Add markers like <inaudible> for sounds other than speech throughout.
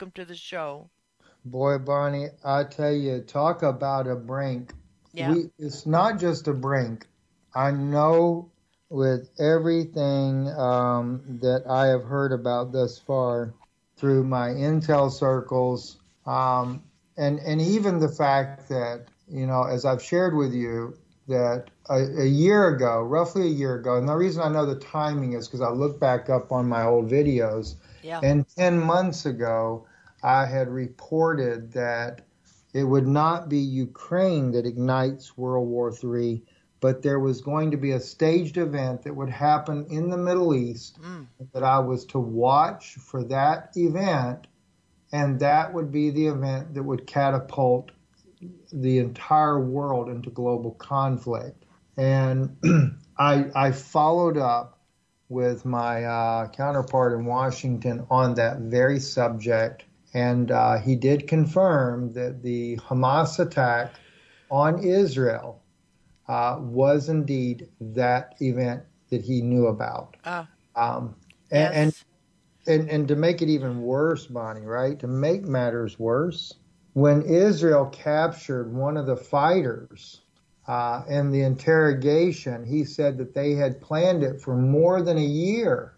you think, Steven? Welcome to the show. Boy, Bonnie, I tell you, talk about a brink. Yeah. We, it's not just a brink. I know with everything um, that I have heard about thus far through my intel circles, um, and and even the fact that you know, as I've shared with you, that a, a, year ago, roughly a year ago, and the reason I know the timing is because I look back up on my old videos, yeah. and ten months ago, I had reported that it would not be Ukraine that ignites World War III, but there was going to be a staged event that would happen in the Middle East mm. that I was to watch for that event, and that would be the event that would catapult the entire world into global conflict. And <clears throat> I, I followed up with my uh, counterpart in Washington on that very subject and uh, he did confirm that the Hamas attack on Israel uh, was indeed that event that he knew about. Uh, um, yes. and, and, and to make it even worse, Bonnie, right? To make matters worse, when Israel captured one of the fighters uh, in the interrogation, he said that they had planned it for more than a year.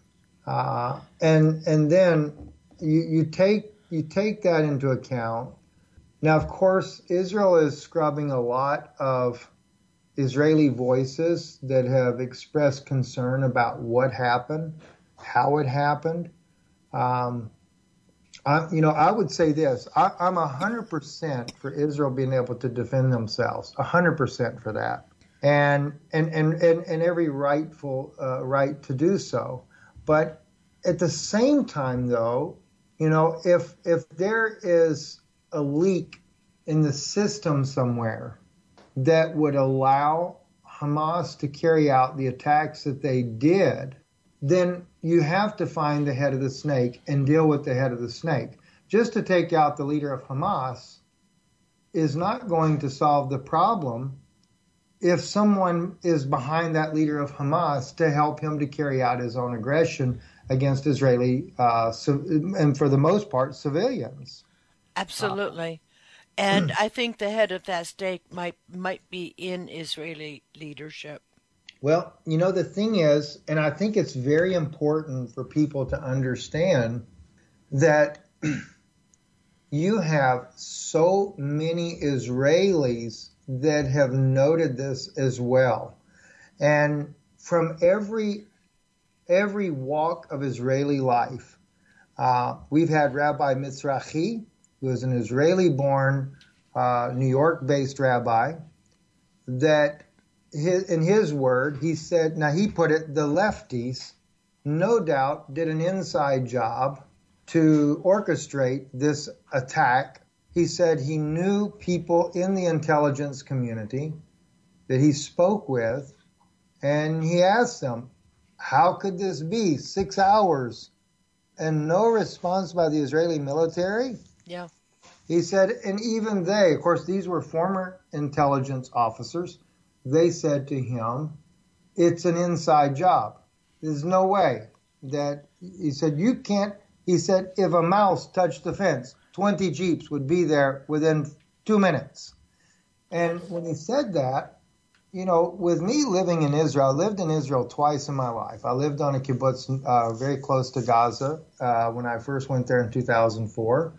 Uh, and and then you, you take you take that into account. Now, of course, Israel is scrubbing a lot of Israeli voices that have expressed concern about what happened, how it happened. Um, I, you know, I would say this: I, I'm hundred percent for Israel being able to defend themselves, hundred percent for that, and and and and, and every rightful uh, right to do so. But at the same time, though, you know, if if there is a leak in the system somewhere that would allow Hamas to carry out the attacks that they did, then you have to find the head of the snake and deal with the head of the snake. Just to take out the leader of Hamas is not going to solve the problem if someone is behind that leader of Hamas to help him to carry out his own aggression against Israeli, uh, and for the most part, civilians. Absolutely. Uh, and I think the head of that state might might be in Israeli leadership. Well, you know the thing is, and I think it's very important for people to understand that <clears throat> you have so many Israelis that have noted this as well. And from every every walk of Israeli life. Uh, we've had Rabbi Mizrahi, who is an Israeli born, uh, New York based rabbi, that his, in his word, he said, now he put it, the lefties no doubt did an inside job to orchestrate this attack. He said he knew people in the intelligence community that he spoke with, and he asked them, how could this be? Six hours and no response by the Israeli military? Yeah. He said, and even they, of course, these were former intelligence officers, they said to him, it's an inside job. There's no way that, he said, you can't, he said, if a mouse touched the fence, 20 Jeeps would be there within two minutes. And when he said that, you know, with me living in Israel, I lived in Israel twice in my life. I lived on a kibbutz uh, very close to Gaza uh, when I first went there in 2004.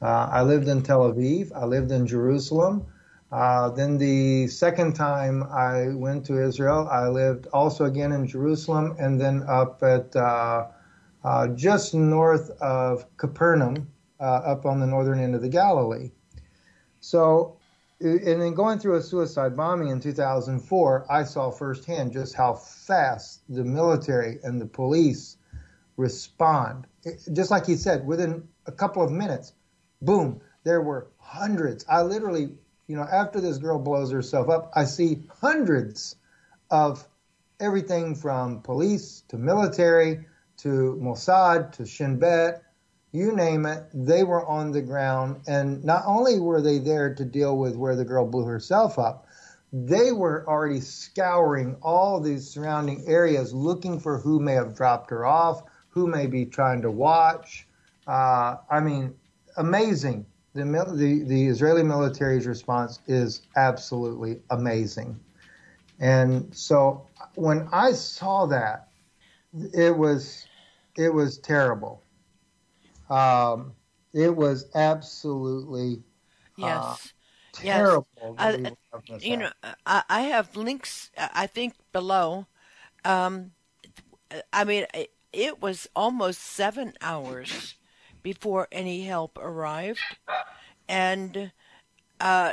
Uh, I lived in Tel Aviv. I lived in Jerusalem. Uh, then the second time I went to Israel, I lived also again in Jerusalem and then up at uh, uh, just north of Capernaum, up on the northern end of the Galilee. So and then going through a suicide bombing in 2004, I saw firsthand just how fast the military and the police respond. just like he said, within a couple of minutes, boom, there were hundreds. I literally, you know, after this girl blows herself up, I see hundreds of everything from police to military to Mossad to Shin Bet you name it, they were on the ground. And not only were they there to deal with where the girl blew herself up, they were already scouring all these surrounding areas looking for who may have dropped her off, who may be trying to watch. Uh, I mean, amazing. The, the the Israeli military's response is absolutely amazing, and so when I saw that, it was it was terrible. Um, it was absolutely yes. Uh, terrible. Yes. you know, I, I, have links. I think below. Um, I mean, it, it was almost seven hours before any help arrived, and uh,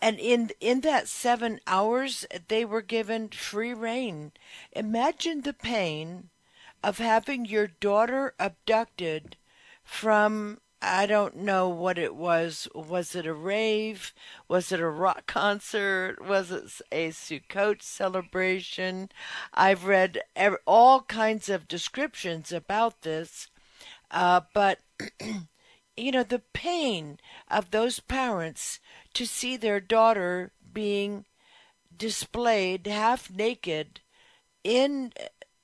and in in that seven hours they were given free rein. Imagine the pain of having your daughter abducted from I don't know what it was. Was it a rave? Was it a rock concert? Was it a Sukkot celebration? I've read all kinds of descriptions about this, uh, but <clears throat> you know the pain of those parents to see their daughter being displayed half naked in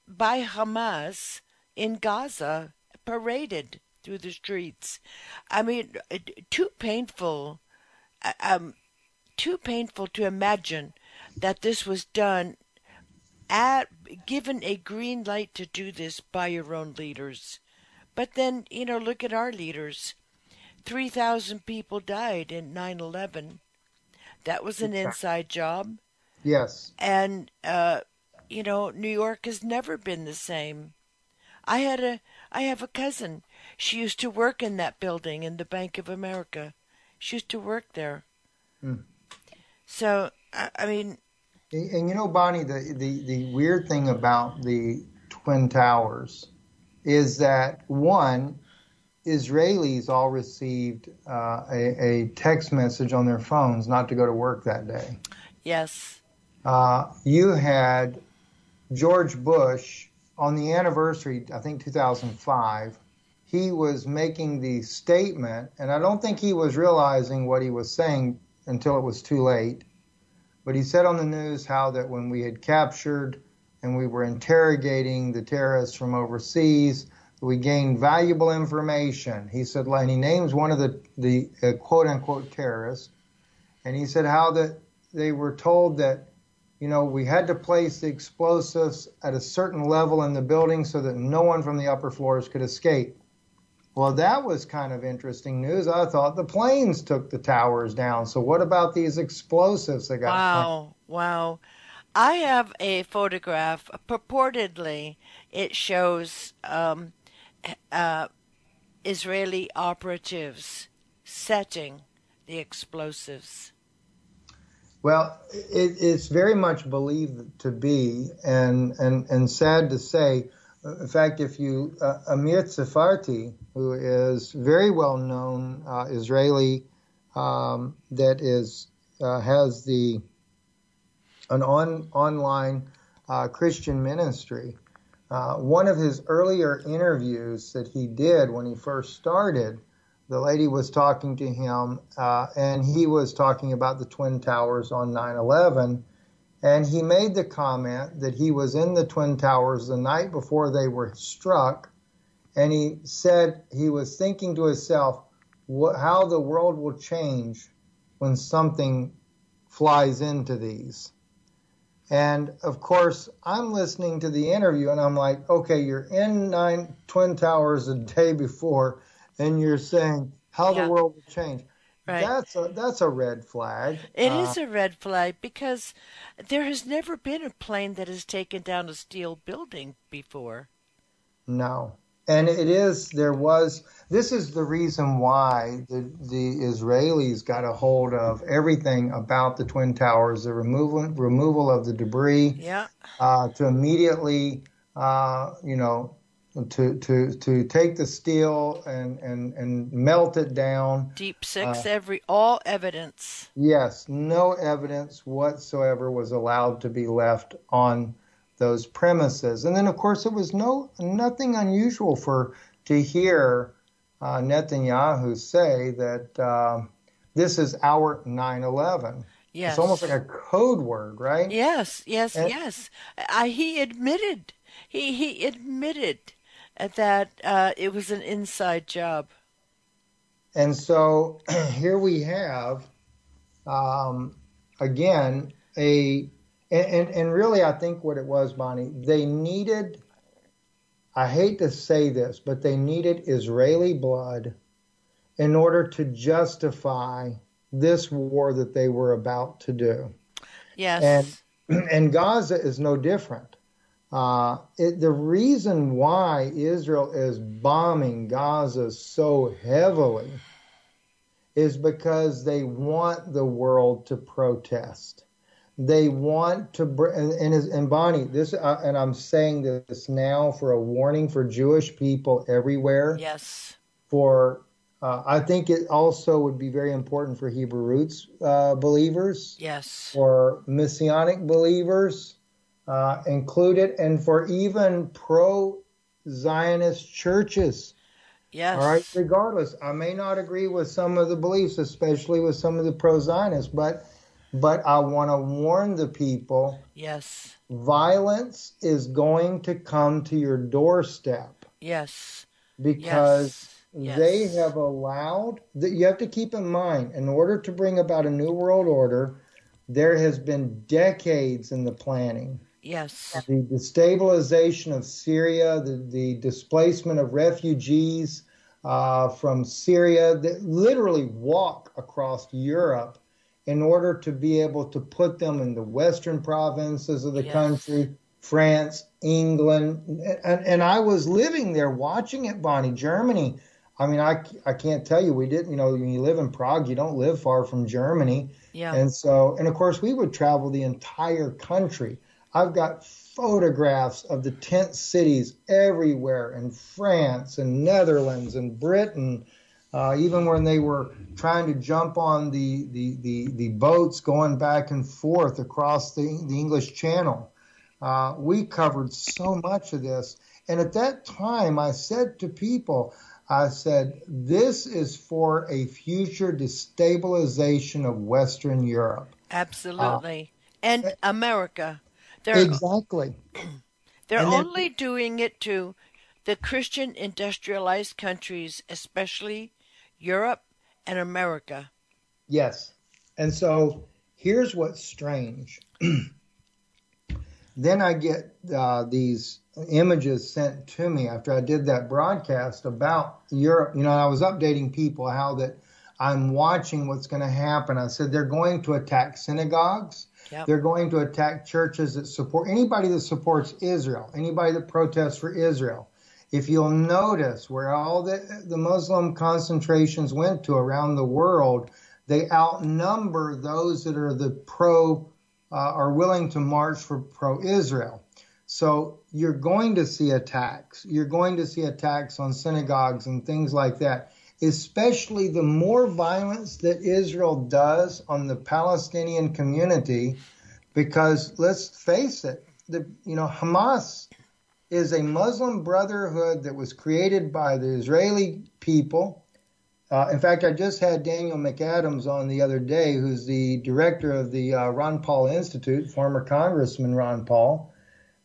by Hamas in Gaza, paraded through the streets. I mean, too painful, uh, um, too painful to imagine that this was done at given a green light to do this by your own leaders. But then, you know, look at our leaders. 3,000 people died in 9 11. That was an inside job. Yes. And, uh, you know, New York has never been the same. I had a I have a cousin. She used to work in that building in the Bank of America. She used to work there. Hmm. So I, I mean, and, and, you know, Bonnie, the, the the weird thing about the twin towers is that one, Israelis all received uh, a, a, text message on their phones not to go to work that day. Yes. Uh, you had George Bush on the anniversary, I think 2005, he was making the statement, and I don't think he was realizing what he was saying until it was too late. But he said on the news how that when we had captured and we were interrogating the terrorists from overseas, we gained valuable information. He said, and he names one of the, the uh, quote unquote terrorists, and he said how that they were told that you know, we had to place the explosives at a certain level in the building so that no one from the upper floors could escape. Well, that was kind of interesting news. I thought the planes took the towers down. So what about these explosives that got? Wow, wow. I have a photograph. Purportedly, it shows um, uh, Israeli operatives setting the explosives. Well, it, it's very much believed to be, and and and sad to say. In fact, if you uh, Amir Tsarfati, who is very well known uh, Israeli, um, that is uh, has the an on online uh, Christian ministry. Uh, one of his earlier interviews that he did when he first started the lady was talking to him, uh, and he was talking about the Twin Towers on 9 11. And he made the comment that he was in the Twin Towers the night before they were struck. And he said he was thinking to himself how the world will change when something flies into these. And of course, I'm listening to the interview and I'm like, okay, you're in nine Twin Towers a day before and you're saying how yeah. the world will change. Right. That's a that's a red flag. It uh, is a red flag because there has never been a plane that has taken down a steel building before. No. And it is there was this is the reason why the the Israelis got a hold of everything about the twin towers, the removal removal of the debris, yeah, uh, to immediately uh, you know to to to take the steel and and and melt it down. Deep six, uh, every all evidence. Yes, no evidence whatsoever was allowed to be left on those premises. And then, of course, it was no nothing unusual for to hear uh, Netanyahu say that uh, this is our 9/11. Yes. It's almost like a code word, right? Yes, yes, and, yes. I, he admitted. He he admitted that uh, it was an inside job. And so <clears throat> here we have, um, again, a and, and really, I think what it was, Bonnie, they needed. I hate to say this, but they needed Israeli blood in order to justify this war that they were about to do. Yes. And <clears throat> and Gaza is no different. Uh, it, the reason why Israel is bombing Gaza so heavily is because they want the world to protest. They want to, and, and, and Bonnie, this, uh, and I'm saying this now for a warning for Jewish people everywhere. Yes. For, uh, I think it also would be very important for Hebrew roots uh, believers. Yes. For Messianic believers Uh, included, and for even pro Zionist churches. Yes. All right. Regardless, I may not agree with some of the beliefs, especially with some of the pro Zionists, but but I want to warn the people. Yes. Violence is going to come to your doorstep. Yes. Because yes. they have allowed that you have to keep in mind in order to bring about a new world order, there has been decades in the planning. Yes. The destabilization of Syria, the, the displacement of refugees uh, from Syria that literally walk across Europe in order to be able to put them in the western provinces of the yes. country, France, England. And, and I was living there watching it, Bonnie, Germany. I mean, I, I can't tell you, we didn't, you know, when you live in Prague, you don't live far from Germany. Yeah. And so, and of course, we would travel the entire country. I've got photographs of the tent cities everywhere in France and Netherlands and Britain uh, even when they were trying to jump on the, the, the, the boats going back and forth across the, the English Channel. Uh, we covered so much of this. And at that time, I said to people, I said, this is for a future destabilization of Western Europe. Absolutely. Uh, and America. They're, exactly. <clears throat> They're and only doing it to the Christian industrialized countries, especially Europe, and America. Yes. And so here's what's strange. <clears throat> then I get uh, these images sent to me after I did that broadcast about Europe. You know, I was updating people how that I'm watching what's going to happen. I said they're going to attack synagogues. They're going to attack churches that support anybody that supports Israel, anybody that protests for Israel if you'll notice where all the, the Muslim concentrations went to around the world, they outnumber those that are the pro, uh, are willing to march for pro Israel. So you're going to see attacks. You're going to see attacks on synagogues and things like that, especially the more violence that Israel does on the Palestinian community, because let's face it, the, you know, Hamas is a Muslim brotherhood that was created by the Israeli people. Uh, in fact, I just had Daniel McAdams on the other day, who's the director of the uh, Ron Paul Institute, former Congressman Ron Paul.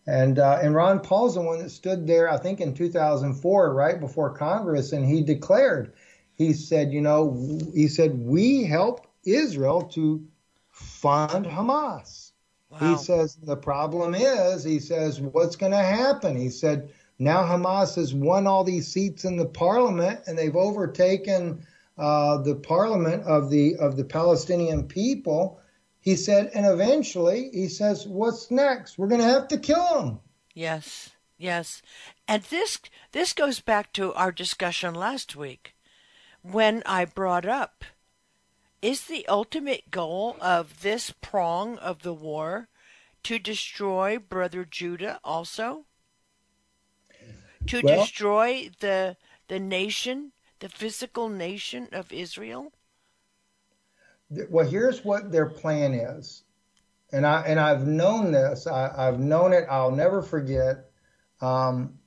And, uh, and Ron Paul's the one that stood there, I think, in 2004, right before Congress, and he declared, he said, you know, he said, we help Israel to fund Hamas. Wow. He says the problem is, he says, what's going to happen? He said, now Hamas has won all these seats in the parliament and they've overtaken uh, the parliament of the of the Palestinian people. He said, and eventually, he says, what's next? We're going to have to kill them. Yes, yes, and this this goes back to our discussion last week when I brought up is the ultimate goal of this prong of the war to destroy brother Judah also? To well, destroy the the nation, the physical nation of Israel? Well, here's what their plan is. And I and I've known this. I, have known it. I'll never forget. Um,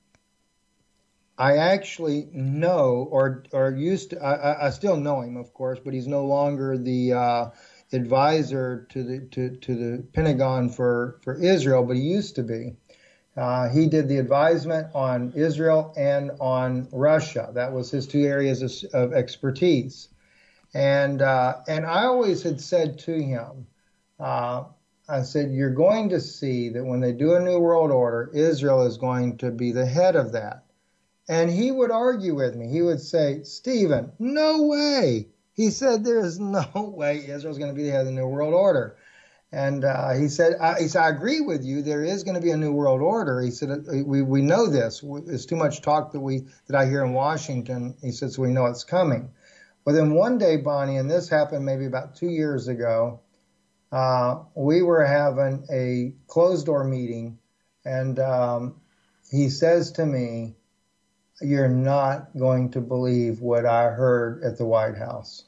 I actually know, or or used to. I, I, still know him, of course, but he's no longer the uh, advisor to the to, to the Pentagon for for Israel, but he used to be. Uh, he did the advisement on Israel and on Russia. That was his two areas of, of expertise. And uh, and I always had said to him, uh, I said, you're going to see that when they do a new world order, Israel is going to be the head of that. And he would argue with me. He would say, Steven, no way. He said, there is <laughs> no way Israel's going to be the head of the new world order. And uh, he said, I, he said, I agree with you. There is going to be a new world order. He said, we, we know this. It's too much talk that we that I hear in Washington. He said, so we know it's coming. But then one day, Bonnie, and this happened maybe about two years ago, uh, we were having a closed door meeting, and um, he says to me, You're not going to believe what I heard at the White House.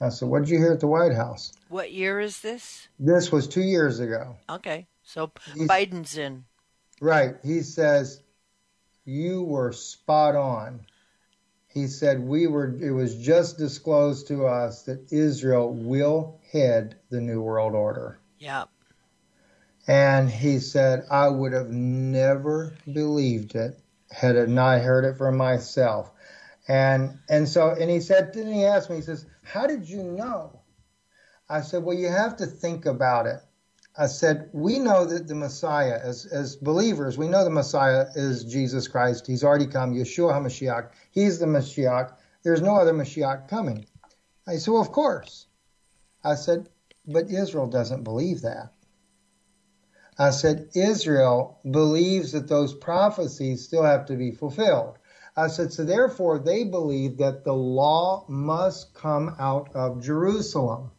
I said, What did you hear at the White House? What year is this? This was two years ago. Okay, so He's, Biden's in. Right. He says, You were spot on he said we were it was just disclosed to us that Israel will head the new world order. Yep. And he said I would have never believed it had it not heard it for myself. And and so and he said then he asked me he says how did you know? I said well you have to think about it. I said, we know that the Messiah, as, as believers, we know the Messiah is Jesus Christ. He's already come, Yeshua HaMashiach. He's the Mashiach. There's no other Mashiach coming. I said, well, of course. I said, but Israel doesn't believe that. I said, Israel believes that those prophecies still have to be fulfilled. I said, so therefore they believe that the law must come out of Jerusalem.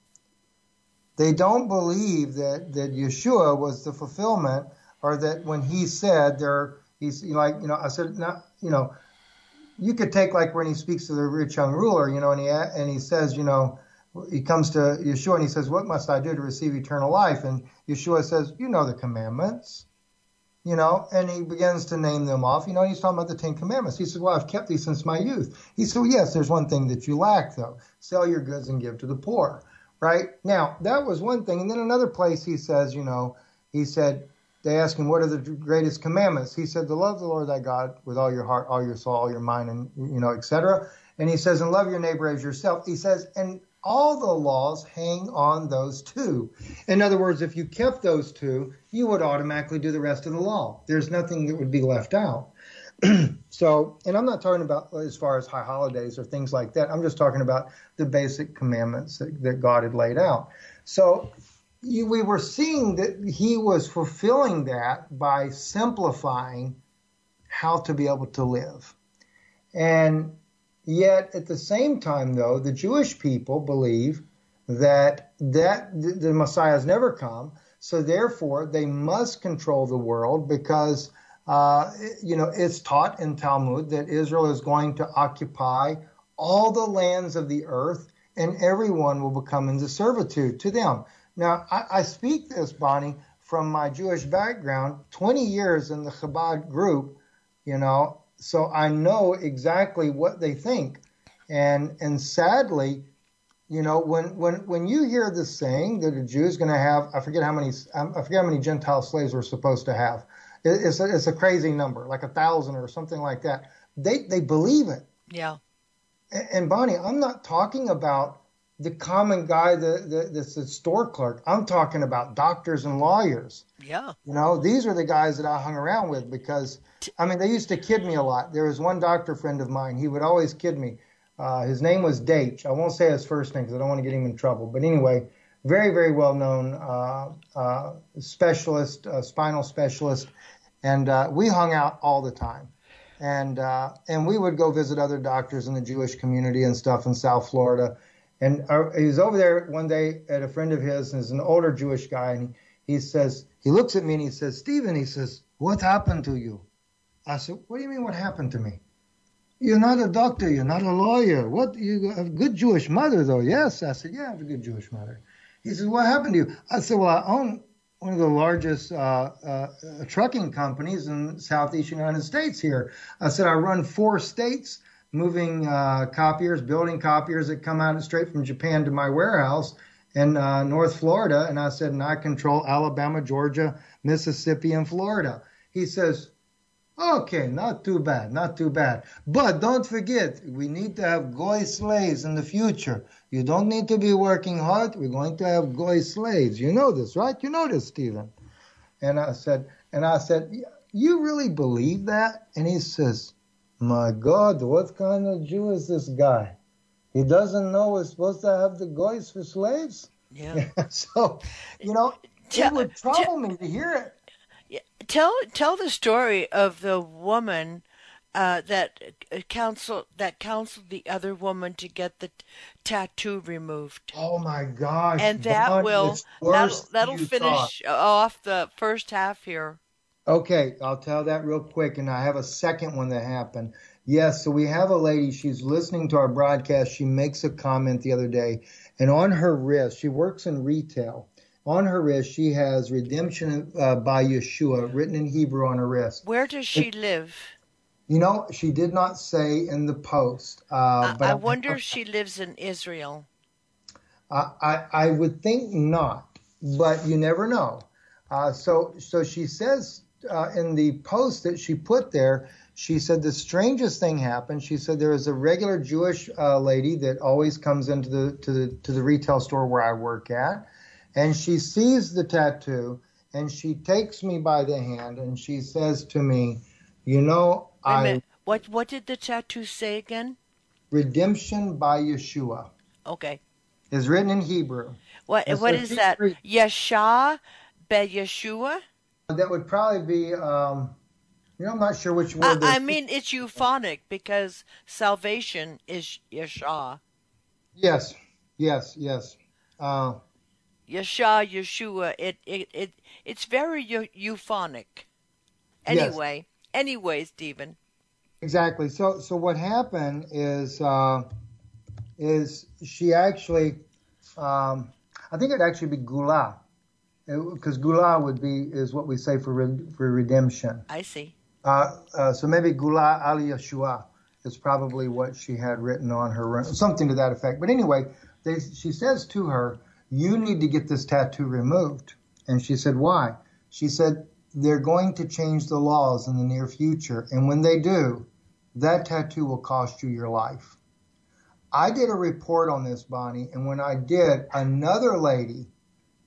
They don't believe that, that Yeshua was the fulfillment or that when he said there, he's like, you know, I said, not, you know, you could take like when he speaks to the rich young ruler, you know, and he, and he says, you know, he comes to Yeshua and he says, what must I do to receive eternal life? And Yeshua says, you know, the commandments, you know, and he begins to name them off, you know, he's talking about the Ten Commandments. He says, well, I've kept these since my youth. He said, well, yes, there's one thing that you lack though. Sell your goods and give to the poor right? Now, that was one thing. And then another place he says, you know, he said, they ask him, what are the greatest commandments? He said, to love the Lord thy God with all your heart, all your soul, all your mind, and, you know, etc. And he says, and love your neighbor as yourself. He says, and all the laws hang on those two. In other words, if you kept those two, you would automatically do the rest of the law. There's nothing that would be left out. <clears throat> so, and I'm not talking about as far as high holidays or things like that. I'm just talking about the basic commandments that, that God had laid out. So, you, we were seeing that He was fulfilling that by simplifying how to be able to live. And yet, at the same time, though, the Jewish people believe that that the Messiah has never come. So therefore, they must control the world because Uh, you know, it's taught in Talmud that Israel is going to occupy all the lands of the earth and everyone will become into servitude to them. Now, I, I speak this, Bonnie, from my Jewish background, 20 years in the Chabad group, you know, so I know exactly what they think. And, and sadly, you know, when, when, when you hear this saying that a Jew is going to have, I forget how many, I forget how many Gentile slaves we're supposed to have it's a, it's a crazy number, like a thousand or something like that. They they believe it. Yeah. And, and Bonnie, I'm not talking about the common guy that, that, that's a store clerk. I'm talking about doctors and lawyers. Yeah. You know, these are the guys that I hung around with because, I mean, they used to kid me a lot. There was one doctor friend of mine. He would always kid me. Uh, his name was Date. I won't say his first name because I don't want to get him in trouble. But anyway, very, very well known uh, uh, specialist, uh, spinal specialist and uh, we hung out all the time. And uh, and we would go visit other doctors in the Jewish community and stuff in South Florida. And uh, he was over there one day at a friend of his, and he's an older Jewish guy, and he, he says he looks at me and he says, Steven, he says, what happened to you? I said, what do you mean what happened to me? You're not a doctor. You're not a lawyer. What? You have a good Jewish mother, though. Yes. I said, yeah, I have a good Jewish mother. He says, what happened to you? I said, well, I own one of the largest uh, uh, trucking companies in southeast United States here. I said I run four states, moving uh, copiers, building copiers that come out straight from Japan to my warehouse in uh, North Florida. And I said, and I control Alabama, Georgia, Mississippi, and Florida. he says, Okay, not too bad, not too bad. But don't forget, we need to have goy slaves in the future. You don't need to be working hard. We're going to have goy slaves. You know this, right? You know this, Steven. And I said, and I said, you really believe that? And he says, my God, what kind of Jew is this guy? He doesn't know we're supposed to have the goys for slaves. Yeah. <laughs> so, you know, it would trouble me to hear it tell tell the story of the woman uh, that uh, counsel that counseled the other woman to get the tattoo removed. Oh my gosh! And that will that'll, that'll finish thought. off the first half here. Okay, I'll tell that real quick, and I have a second one that happened. Yes, so we have a lady. She's listening to our broadcast. She makes a comment the other day, and on her wrist, she works in retail on her wrist, she has redemption uh, by Yeshua written in Hebrew on her wrist. Where does she it, live? You know, she did not say in the post. Uh, I, I, wonder I, <laughs> if she lives in Israel. I, I, I would think not, but you never know. Uh, so, so she says uh, in the post that she put there, she said the strangest thing happened. She said there is a regular Jewish uh, lady that always comes into the to the to the retail store where I work at and she sees the tattoo and she takes me by the hand and she says to me, You know, I. What, what did the tattoo say again? Redemption by Yeshua. Okay. Is written in Hebrew. What what is that? Yeshua be Yeshua? That would probably be um, you know, I'm not sure which word. I, I mean, it's euphonic because salvation is Yeshua. Yes, yes, yes. Uh, Yasha, Yeshua. It it, it it's very euphonic. Anyway, yes. anyway, Steven. Exactly. So so what happened is uh, is she actually um, I think it'd actually be gula because gula would be is what we say for re, for redemption. I see. Uh, uh, so maybe gula al Yeshua is probably what she had written on her something to that effect. But anyway, they, she says to her, you need to get this tattoo removed. And she said, Why? She said, They're going to change the laws in the near future. And when they do, that tattoo will cost you your life. I did a report on this, Bonnie, and when I did, another lady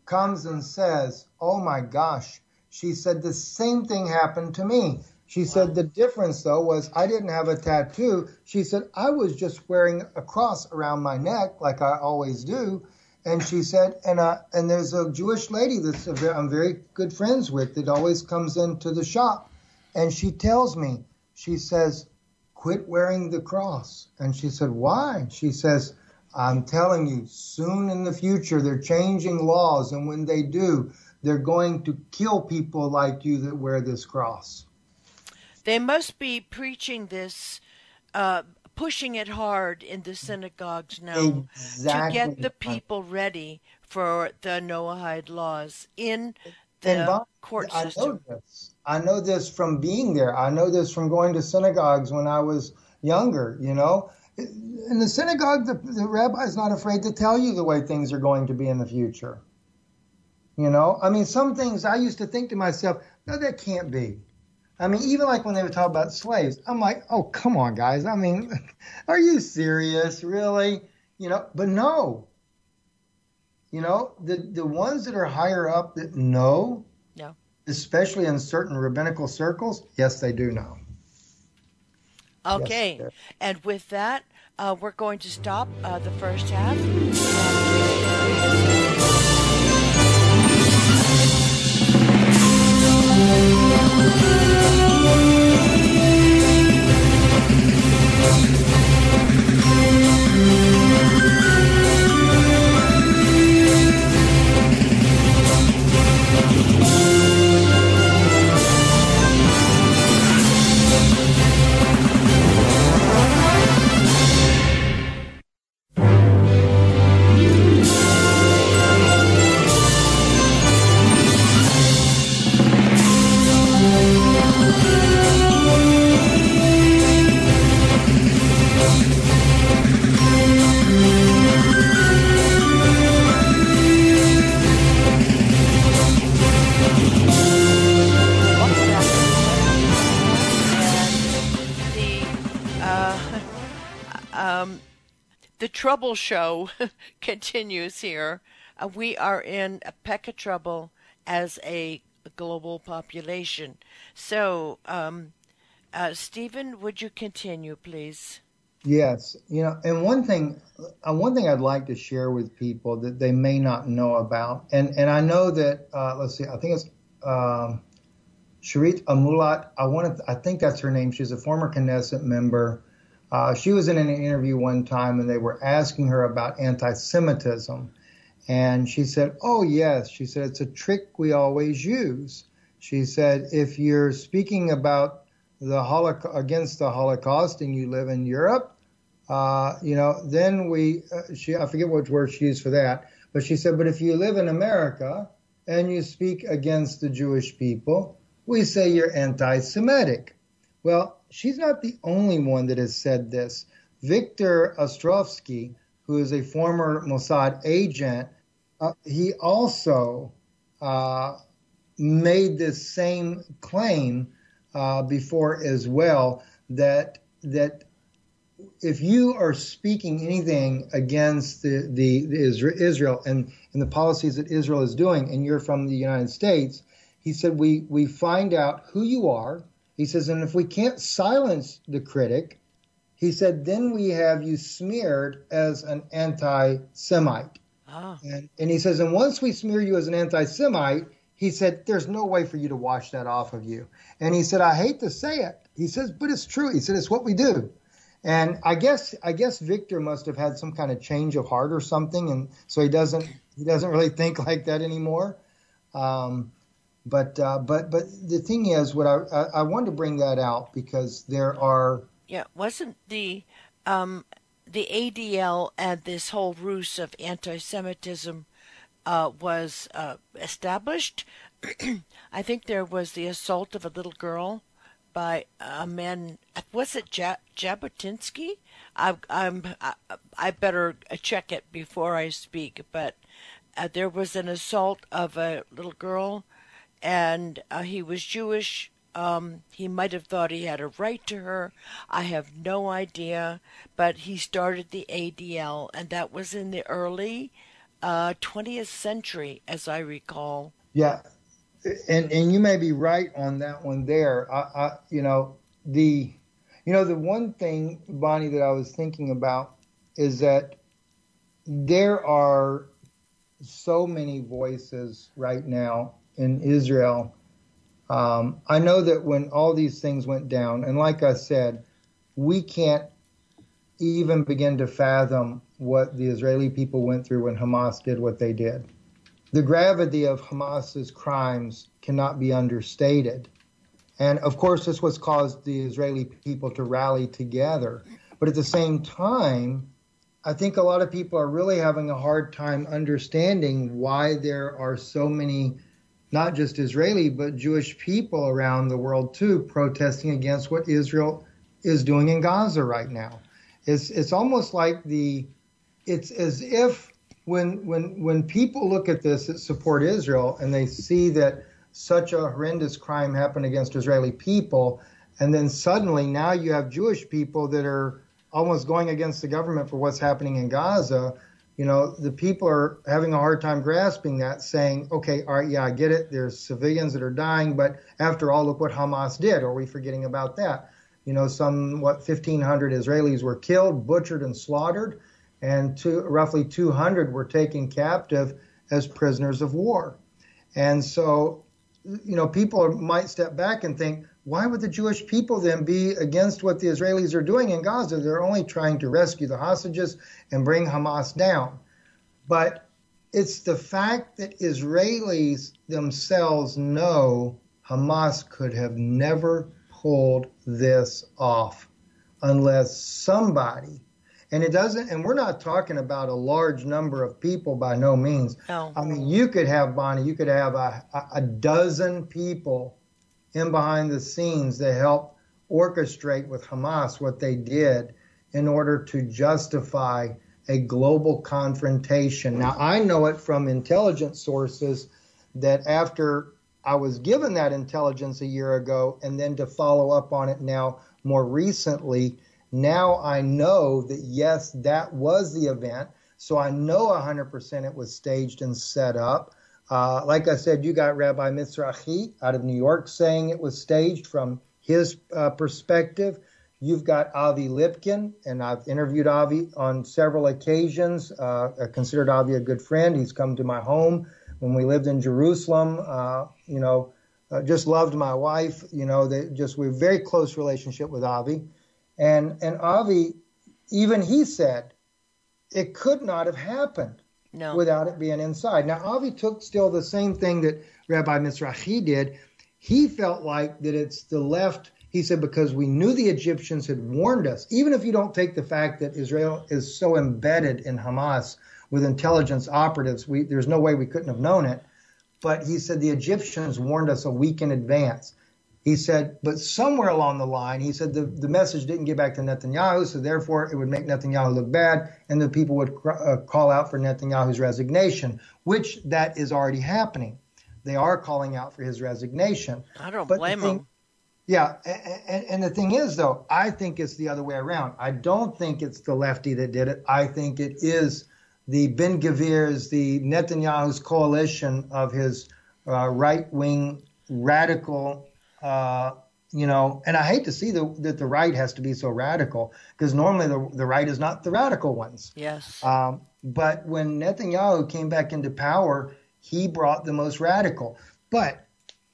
comes and says, Oh my gosh, she said the same thing happened to me. She said the difference though was I didn't have a tattoo. She said I was just wearing a cross around my neck like I always do and she said, and uh, and there's a Jewish lady that I'm very good friends with that always comes into the shop, and she tells me, she says, quit wearing the cross. And she said, why? She says, I'm telling you, soon in the future they're changing laws, and when they do, they're going to kill people like you that wear this cross. They must be preaching this uh, pushing it hard in the synagogues now exactly. to get the people ready for the Noahide laws in the Bob, court system. I know this. I know this from being there. I know this from going to synagogues when I was younger. You know, in the synagogue, the, the rabbi's not afraid to tell you the way things are going to be in the future. You know, I mean, some things I used to think to myself, no, that can't be. I mean, even like when they would talk about slaves, I'm like, oh, come on, guys. I mean, <laughs> are you serious, really? You know, but no. You know, the, the ones that are higher up that know, yeah, especially in certain rabbinical circles, yes, they do know. Okay. Yes, and with that, uh, we're going to stop uh, the first half. Trouble show <laughs> continues here. Uh, we are in a peck of trouble as a global population. So, um, uh, Steven, would you continue, please? Yes, you know, and one thing, uh, one thing I'd like to share with people that they may not know about, and and I know that uh, let's see, I think it's um, Sharit Amulat. I want to, I think that's her name. She's a former Knesset member. Uh, she was in an interview one time, and they were asking her about anti-Semitism, and she said, "Oh yes," she said, "it's a trick we always use." She said, "If you're speaking about the Holocaust against the Holocaust and you live in Europe, uh, you know, then we, uh, she, I forget what word she used for that, but she said, but if you live in America and you speak against the Jewish people, we say you're anti-Semitic. Well, she's not the only one that has said this. Victor Ostrovsky, who is a former Mossad agent, uh, he also uh, made this same claim uh, before as well that that if you are speaking anything against the, the, the Israel and, and the policies that Israel is doing, and you're from the United States, he said we we find out who you are. He says, and if we can't silence the critic, he said, then we have you smeared as an anti-Semite. Oh. And, and he says, and once we smear you as an anti-Semite, he said, There's no way for you to wash that off of you. And he said, I hate to say it. He says, but it's true. He said, It's what we do. And I guess I guess Victor must have had some kind of change of heart or something, and so he doesn't he doesn't really think like that anymore. Um, but uh, but but the thing is, what I, I, I wanted to bring that out because there are yeah wasn't the um, the ADL and this whole ruse of anti-Semitism uh, was uh, established. <clears throat> I think there was the assault of a little girl by a man. Was it Jabotinsky? I, I'm. I, I, better check it before I speak. But uh, there was an assault of a little girl, and uh, he was Jewish. Um, he might have thought he had a right to her. I have no idea. But he started the ADL, and that was in the early uh, 20th century, as I recall. Yeah, and and you may be right on that one there. I, I, you know the you know the one thing Bonnie that I was thinking about is that there are so many voices right now in Israel. Um, I know that when all these things went down, and like I said, we can't even begin to fathom what the Israeli people went through when Hamas did what they did. The gravity of Hamas's crimes cannot be understated. And of course, this was caused the Israeli people to rally together. But at the same time, I think a lot of people are really having a hard time understanding why there are so many, not just Israeli, but Jewish people around the world too, protesting against what Israel is doing in Gaza right now. It's, it's almost like the it's as if when when when people look at this that support Israel and they see that such a horrendous crime happened against Israeli people, and then suddenly now you have Jewish people that are almost going against the government for what's happening in Gaza. You know, the people are having a hard time grasping that, saying, okay, all right, yeah, I get it. There's civilians that are dying, but after all, look what Hamas did. Are we forgetting about that? You know, some, what, 1,500 Israelis were killed, butchered, and slaughtered and two, roughly 200 were taken captive as prisoners of war. And so, you know, people might step back and think, why would the Jewish people then be against what the Israelis are doing in Gaza? They're only trying to rescue the hostages and bring Hamas down. But it's the fact that Israelis themselves know Hamas could have never pulled this off unless somebody and it doesn't, and we're not talking about a large number of people by no means. No. I mean, you could have, Bonnie, you could have a, a dozen people in behind the scenes that help orchestrate with Hamas what they did in order to justify a global confrontation. Now, I know it from intelligence sources that after I was given that intelligence a year ago, and then to follow up on it now more recently, Now I know that yes, that was the event. So I know 100% it was staged and set up. Uh, like I said, you got Rabbi Mizrahi out of New York saying it was staged from his uh, perspective. You've got Avi Lipkin, and I've interviewed Avi on several occasions. Uh, I considered Avi a good friend. He's come to my home when we lived in Jerusalem. Uh, you know, uh, just loved my wife. You know, they just we're very close relationship with Avi, and and Avi, even he said, it could not have happened without it being inside. Now Avi took still the same thing that Rabbi Mizrahi did. He felt like that it's the left. He said because we knew the Egyptians had warned us. Even if you don't take the fact that Israel is so embedded in Hamas with intelligence operatives, we, there's no way we couldn't have known it but he said the Egyptians warned us a week in advance. He said, but somewhere along the line, he said the, the message didn't get back to Netanyahu, so therefore it would make Netanyahu look bad, and the people would uh, call out for Netanyahu's resignation, which that is already happening. They are calling out for his resignation. I don't but blame them. Yeah, and, and the thing is, though, I think it's the other way around. I don't think it's the lefty that did it. I think it is the Ben Gvir's, the Netanyahu's coalition of his uh, right wing radical, uh, you know, and I hate to see the, that the right has to be so radical because normally the, the right is not the radical ones. Yes. Um, but when Netanyahu came back into power, he brought the most radical. But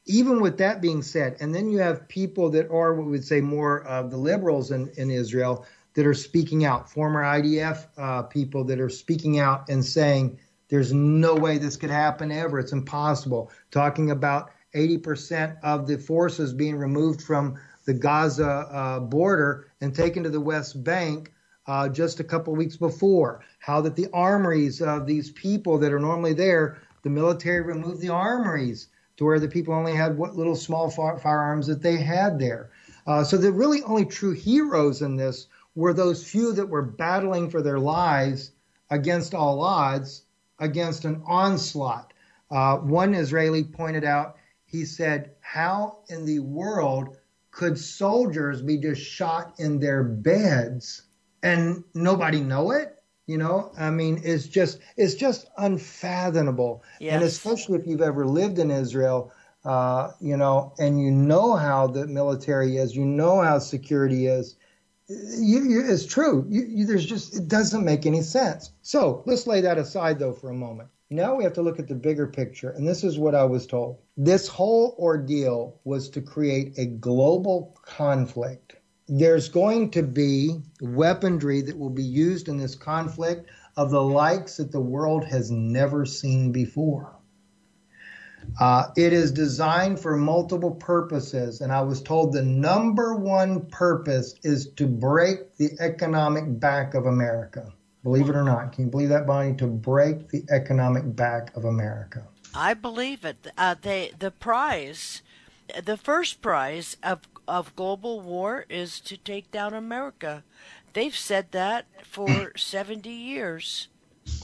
even with that being said, and then you have people that are what we would say more of the liberals in, in Israel that are speaking out, former IDF uh, people that are speaking out and saying there's no way this could happen ever. It's impossible. Talking about 80% of the forces being removed from the Gaza uh, border and taken to the West Bank uh, just a couple weeks before. How that the armories of these people that are normally there, the military removed the armories to where the people only had what little small firearms that they had there. Uh, so the really only true heroes in this were those few that were battling for their lives against all odds against an onslaught. Uh, one Israeli pointed out, he said, How in the world could soldiers be just shot in their beds and nobody know it? You know, I mean, it's just it's just unfathomable. Yes. And especially if you've ever lived in Israel, uh, you know, and you know how the military is, you know how security is you, you, it's true. You, there's just it doesn't make any sense. So let's lay that aside though for a moment. Now we have to look at the bigger picture, and this is what I was told. This whole ordeal was to create a global conflict. There's going to be weaponry that will be used in this conflict of the likes that the world has never seen before. Uh, it is designed for multiple purposes, and I was told the number one purpose is to break the economic back of America. Believe it or not, can you believe that, Bonnie? To break the economic back of America. I believe it. Uh, they the prize, the first prize of of global war is to take down America. They've said that for <clears throat> seventy years.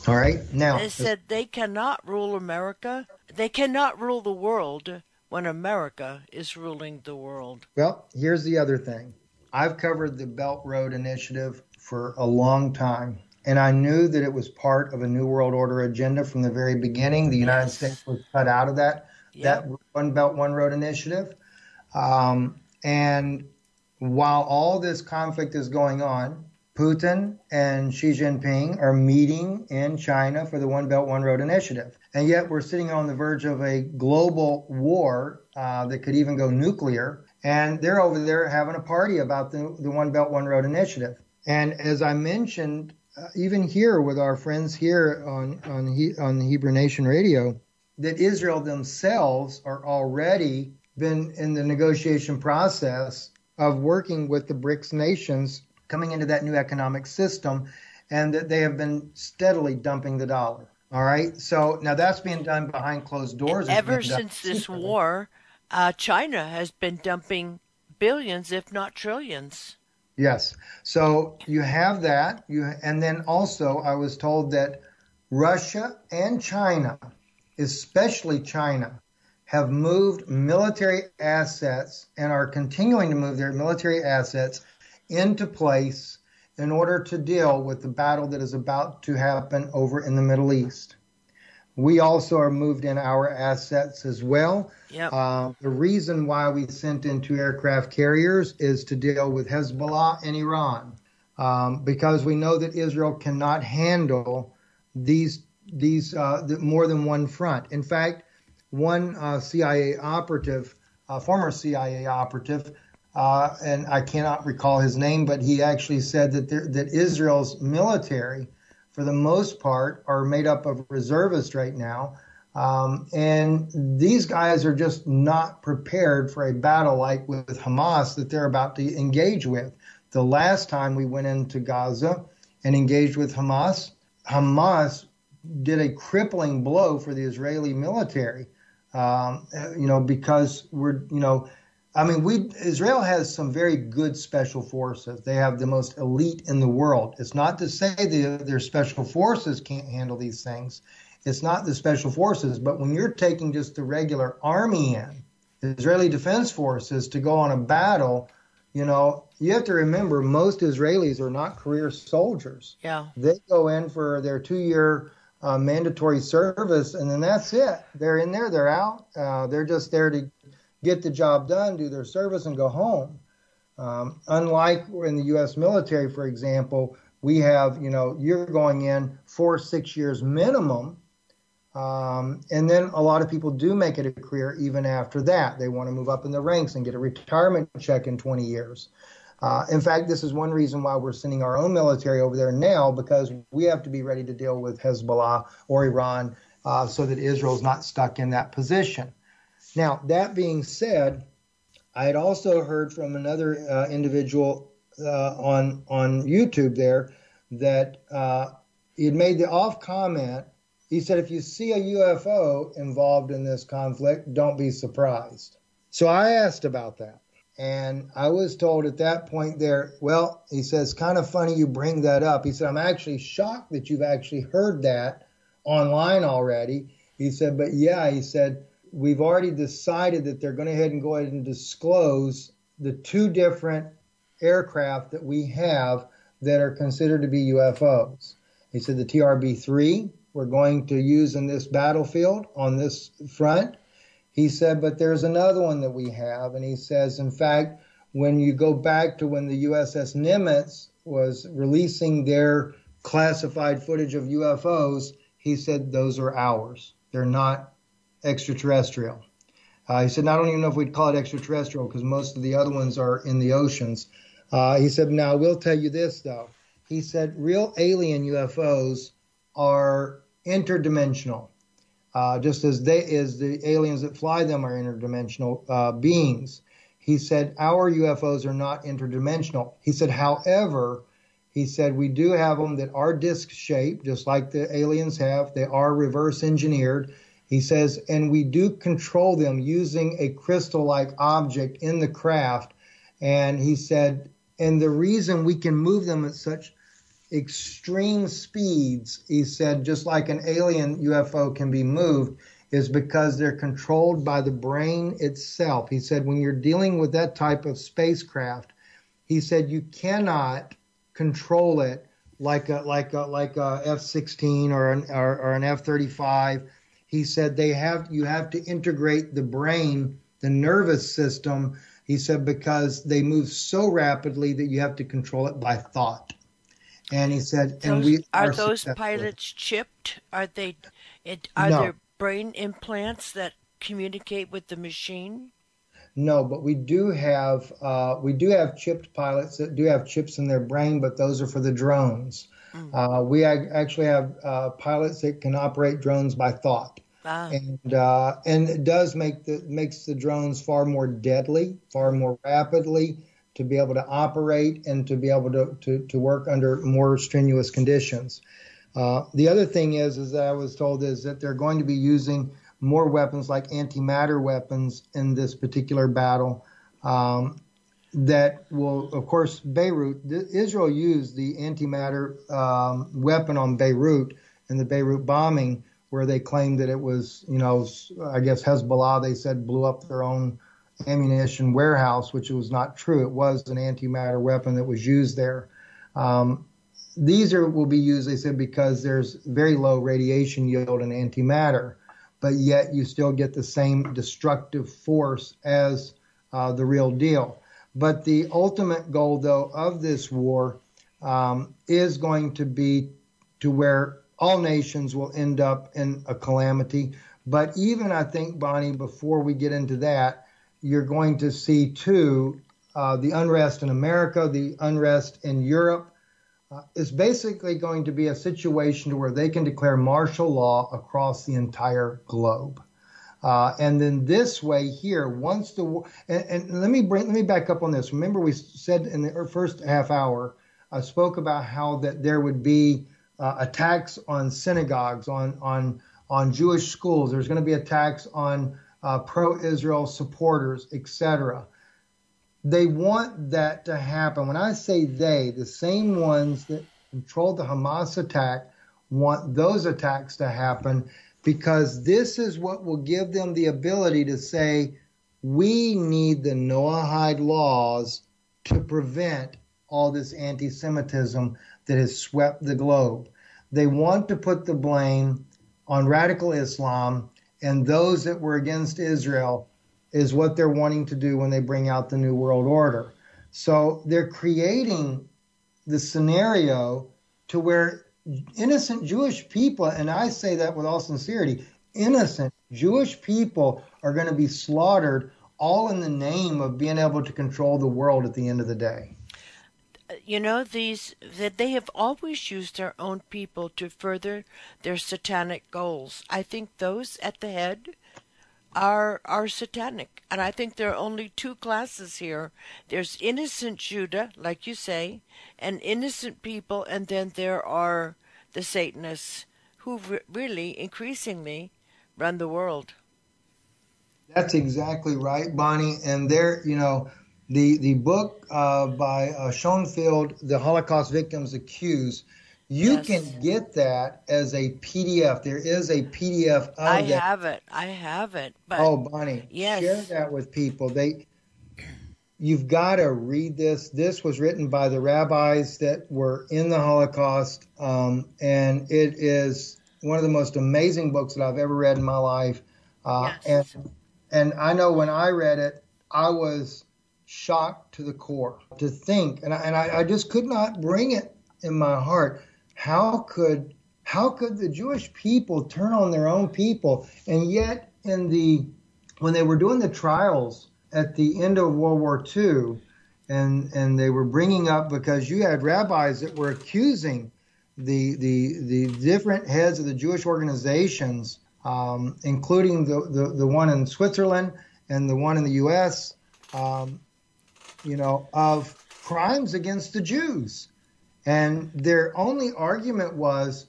All right, now they said they cannot rule America they cannot rule the world when America is ruling the world. Well, here's the other thing. I've covered the Belt Road Initiative for a long time, and I knew that it was part of a New World Order agenda from the very beginning. The United yes. States was cut out of that yep. that One Belt One Road Initiative, um, and while all this conflict is going on, Putin and Xi Jinping are meeting in China for the One Belt One Road Initiative. And yet we're sitting on the verge of a global war uh, that could even go nuclear. And they're over there having a party about the, the One Belt, One Road initiative. And as I mentioned, even here with our friends here on, on, he, on Hebrew Nation Radio, that Israel themselves are already been in the negotiation process of working with the BRICS nations coming into that new economic system and that they have been steadily dumping the dollar. All right. So now that's being done behind closed doors. Ever since this <laughs> war, uh, China has been dumping billions, if not trillions. Yes. So you have that. You and then also I was told that Russia and China, especially China, have moved military assets and are continuing to move their military assets into place in order to deal with the battle that is about to happen over in the Middle East. We also are moved in our assets as well. Yep. Uh, the reason why we sent in two aircraft carriers is to deal with Hezbollah and Iran, um, because we know that Israel cannot handle these these uh, the, more than one front. In fact, one uh, CIA operative, former CIA operative, uh, and I cannot recall his name, but he actually said that there, that Israel's military, for the most part, are made up of reservists right now. Um, and these guys are just not prepared for a battle like with Hamas that they're about to engage with. The last time we went into Gaza and engaged with Hamas, Hamas did a crippling blow for the Israeli military. Um, you know, because we're, you know, I mean, we Israel has some very good special forces. They have the most elite in the world. It's not to say that their special forces can't handle these things. It's not the special forces, but when you're taking just the regular army in, the Israeli Defense Forces to go on a battle, you know, you have to remember most Israelis are not career soldiers. Yeah. They go in for their two year uh, mandatory service, and then that's it. They're in there, they're out. Uh, they're just there to get the job done, do their service, and go home. Um, unlike in the U.S. military, for example, we have, you know, you're going in four, six years minimum. Um, and then a lot of people do make it a career even after that. They want to move up in the ranks and get a retirement check in 20 years. Uh, in fact, this is one reason why we're sending our own military over there now because we have to be ready to deal with Hezbollah or Iran uh, so that Israel's not stuck in that position. Now, that being said, I had also heard from another uh, individual uh, on on YouTube there that uh, he had made the off comment. He said, "If you see a UFO involved in this conflict, don't be surprised." So I asked about that. And I was told at that point there, well, he says, kind of funny you bring that up. He said, I'm actually shocked that you've actually heard that online already. He said, but yeah, he said, we've already decided that they're going to ahead and go ahead and disclose the two different aircraft that we have that are considered to be UFOs. He said the TRB 3 we're going to use in this battlefield on this front. He said, but there's another one that we have. And he says, in fact, when you go back to when the USS Nimitz was releasing their classified footage of UFOs, he said, those are ours. They're not extraterrestrial. Uh, he said, I don't even know if we'd call it extraterrestrial because most of the other ones are in the oceans. Uh, he said, now I will tell you this though. He said, real alien UFOs are interdimensional, uh, just as they as the aliens that fly them are interdimensional uh, beings. He said, our UFOs are not interdimensional. He said, however, he said, we do have them that are disc shaped, just like the aliens have. They are reverse engineered. He says, and we do control them using a crystal like object in the craft. And he said, and the reason we can move them at such extreme speeds, he said, just like an alien UFO can be moved, is because they're controlled by the brain itself. He said, when you're dealing with that type of spacecraft, he said, you cannot control it like a like a like a F-16 or an or, or an F-35 he said they have you have to integrate the brain, the nervous system. He said because they move so rapidly that you have to control it by thought. And he said, those, and we are, are those successful. pilots chipped? Are they? It, are No. there brain implants that communicate with the machine? No, but we do have uh, we do have chipped pilots that do have chips in their brain, but those are for the drones. Uh, we ag- actually have uh, pilots that can operate drones by thought. Ah, and uh, and it does make the makes the drones far more deadly, far more rapidly to be able to operate and to be able to to, to work under more strenuous conditions. Uh, the other thing is, is that I was told is that they're going to be using more weapons like antimatter weapons in this particular battle. Um, that will, of course, Beirut. Israel used the antimatter um, weapon on Beirut in the Beirut bombing, where they claimed that it was, you know, I guess Hezbollah. They said blew up their own ammunition warehouse, which was not true. It was an antimatter weapon that was used there. Um, these are will be used, they said, because there's very low radiation yield in antimatter, but yet you still get the same destructive force as uh, the real deal. But the ultimate goal, though, of this war um, is going to be to where all nations will end up in a calamity. But even I think, Bonnie, before we get into that, you're going to see too uh, the unrest in America, the unrest in Europe. Uh, is basically going to be a situation to where they can declare martial law across the entire globe. Uh, and then this way here, once the and, and, let me bring let me back up on this. Remember, we said in the first half hour, I spoke about how that there would be uh, attacks on synagogues, on on on Jewish schools. There's going to be attacks on uh, pro-Israel supporters, etc. They want that to happen. When I say they, the same ones that controlled the Hamas attack want those attacks to happen because this is what will give them the ability to say, we need the Noahide laws to prevent all this anti Semitism that has swept the globe. They want to put the blame on radical Islam and those that were against Israel is what they're wanting to do when they bring out the New World Order. So they're creating the scenario to where innocent Jewish people, and I say that with all sincerity, innocent Jewish people are going to be slaughtered all in the name of being able to control the world at the end of the day you know these that they have always used their own people to further their satanic goals. I think those at the head are are satanic, and I think there are only two classes here. There's innocent Judah, like you say, and innocent people, and then there are the Satanists who re- really increasingly run the world. That's exactly right, Bonnie. And there, you know, the the book uh, by uh, Schoenfeld, The Holocaust Victims Accused. You yes. can get that as a PDF. There is a PDF of I that. have it. I have it. But oh, Bonnie, yes. share that with people. They, you've got to read this. This was written by the rabbis that were in the Holocaust, um, and it is one of the most amazing books that I've ever read in my life. Uh, yes. And and I know when I read it, I was shocked to the core to think, and I, and I, I just could not bring it in my heart. How could how could the Jewish people turn on their own people? And yet, in the when they were doing the trials at the end of World War II, and and they were bringing up because you had rabbis that were accusing the the the different heads of the Jewish organizations, um, including the, the the one in Switzerland and the one in the U.S. Um, you know, of crimes against the Jews. And their only argument was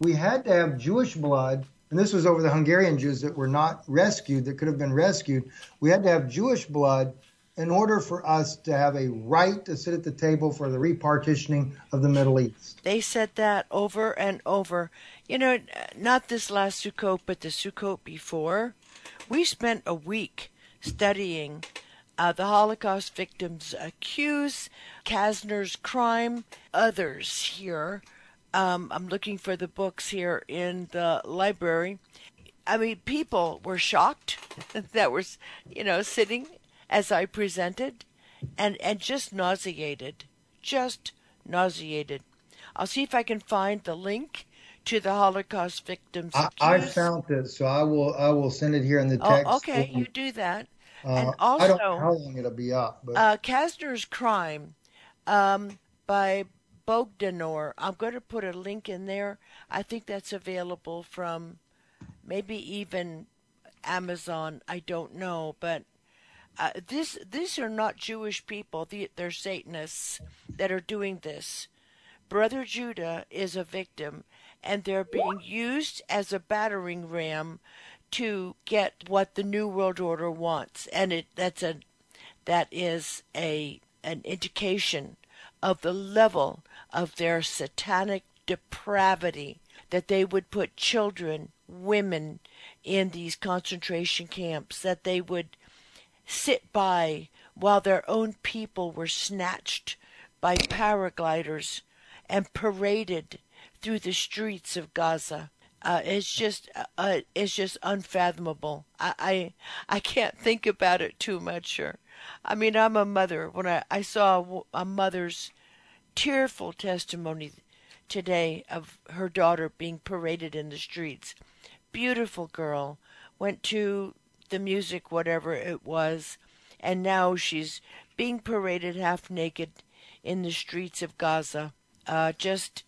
we had to have Jewish blood, and this was over the Hungarian Jews that were not rescued, that could have been rescued. We had to have Jewish blood in order for us to have a right to sit at the table for the repartitioning of the Middle East. They said that over and over. You know, not this last Sukkot, but the Sukkot before. We spent a week studying uh, the Holocaust victims accuse Kastner's crime, others here. Um, I'm looking for the books here in the library. I mean, people were shocked <laughs> that was, you know, sitting as I presented, and and just nauseated, just nauseated. I'll see if I can find the link to the Holocaust victims. I, I, found it, so I will I will send it here in the oh, text. Oh, okay, you do that. Uh, and also, I don't know how long it'll be up. But. Uh, Kastner's Crime um, by Bogdanor. I'm going to put a link in there. I think that's available from maybe even Amazon. I don't know, but uh, this these are not Jewish people. They're Satanists that are doing this. Brother Judah is a victim, and they're being used as a battering ram to get what the new world order wants and it that's a that is a an indication of the level of their satanic depravity that they would put children women in these concentration camps that they would sit by while their own people were snatched by paragliders and paraded through the streets of Gaza. Uh, it's just uh, uh it's just unfathomable. I, I I can't think about it too much. Or, I mean, I'm a mother. When I, I saw a mother's tearful testimony today of her daughter being paraded in the streets, beautiful girl, went to the music, whatever it was, and now she's being paraded half naked in the streets of Gaza. Uh, just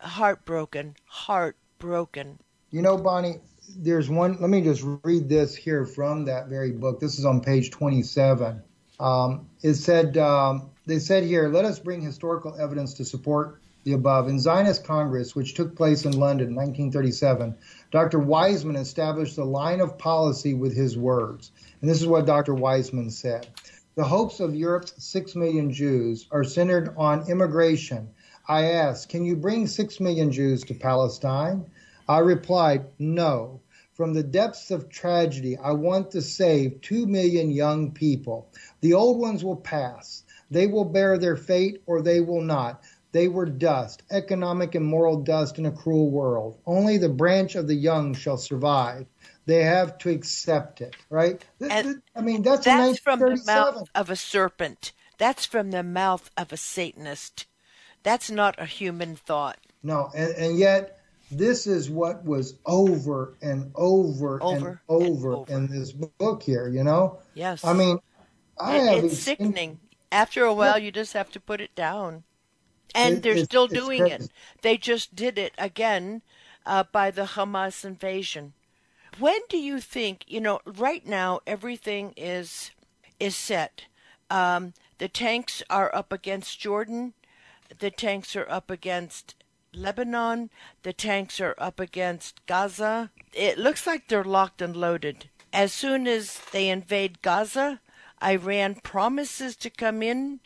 heartbroken, heartbroken, heartbroken. You know, Bonnie, there's one. Let me just read this here from that very book. This is on page 27. Um, it said um, they said here, let us bring historical evidence to support the above. In Zionist Congress, which took place in London in 1937, Dr. Weizmann established the line of policy with his words. And this is what Dr. Weizmann said. The hopes of Europe's six million Jews are centered on immigration I asked, Can you bring six million Jews to Palestine? I replied, No. From the depths of tragedy, I want to save two million young people. The old ones will pass. They will bear their fate or they will not. They were dust, economic and moral dust in a cruel world. Only the branch of the young shall survive. They have to accept it, right? And I mean, that's, that's from the mouth of a serpent. That's from the mouth of a Satanist. That's not a human thought. No, and, and yet this is what was over and over, over and, over and over in this book here, you know? Yes. I mean, I it, have it's sickening. After a while, you just have to put it down. And it, they're still doing it. They just did it again uh, by the Hamas invasion. When do you think, you know, right now everything is is set. Um, the tanks are up against Jordan the tanks are up against Lebanon, the tanks are up against Gaza. It looks like they're locked and loaded. As soon as they invade Gaza, Iran promises to come in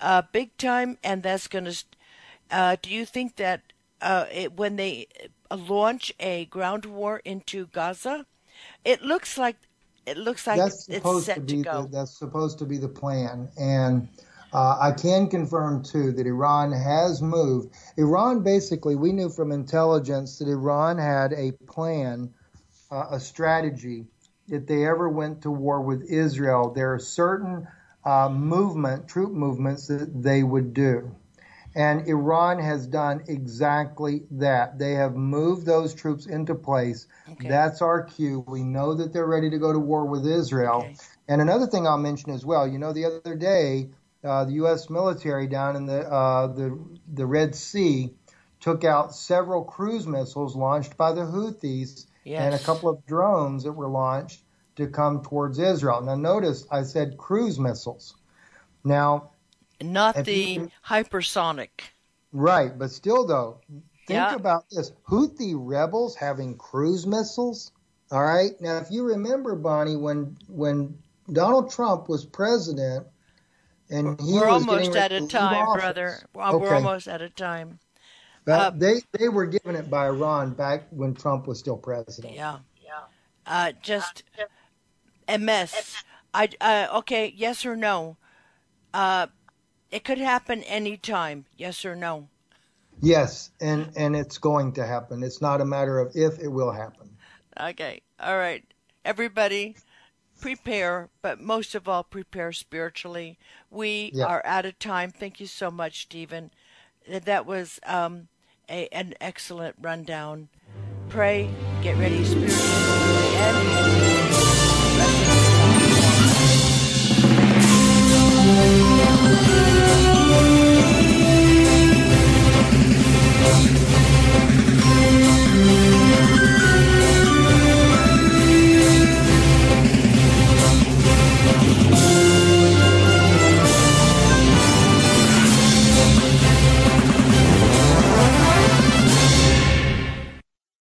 uh, big time, and that's going to. Uh, do you think that uh, it, when they uh, launch a ground war into Gaza, it looks like it looks like that's it's set to, to go. The, that's supposed to be the plan, and uh, I can confirm too that Iran has moved. Iran basically, we knew from intelligence that Iran had a plan, uh, a strategy. If they ever went to war with Israel, there are certain uh, movement, troop movements that they would do. And Iran has done exactly that. They have moved those troops into place. Okay. That's our cue. We know that they're ready to go to war with Israel. Okay. And another thing I'll mention as well, you know, the other day, the U.S. military down in the, uh, the the Red Sea took out several cruise missiles launched by the Houthis yes. and a couple of drones that were launched to come towards Israel. Now, notice I said cruise missiles. Now, not the you, hypersonic. Right, but still, though, think yeah. about this: Houthi rebels having cruise missiles. All right. Now, if you remember, Bonnie, when when Donald Trump was president, and we're almost at a time, brother. Okay. We're almost at a time. Uh, they they were given it by Iran back when Trump was still president. Yeah, yeah. Uh, just a mess. I uh, okay. Yes or no? Uh, it could happen any time. Yes or no? Yes, and and it's going to happen. It's not a matter of if; it will happen. Okay. All right, everybody prepare, but most of all, prepare spiritually. We yeah. are out of time. Thank you so much, Steven. That was um, a, an excellent rundown. Pray, get ready spiritually, and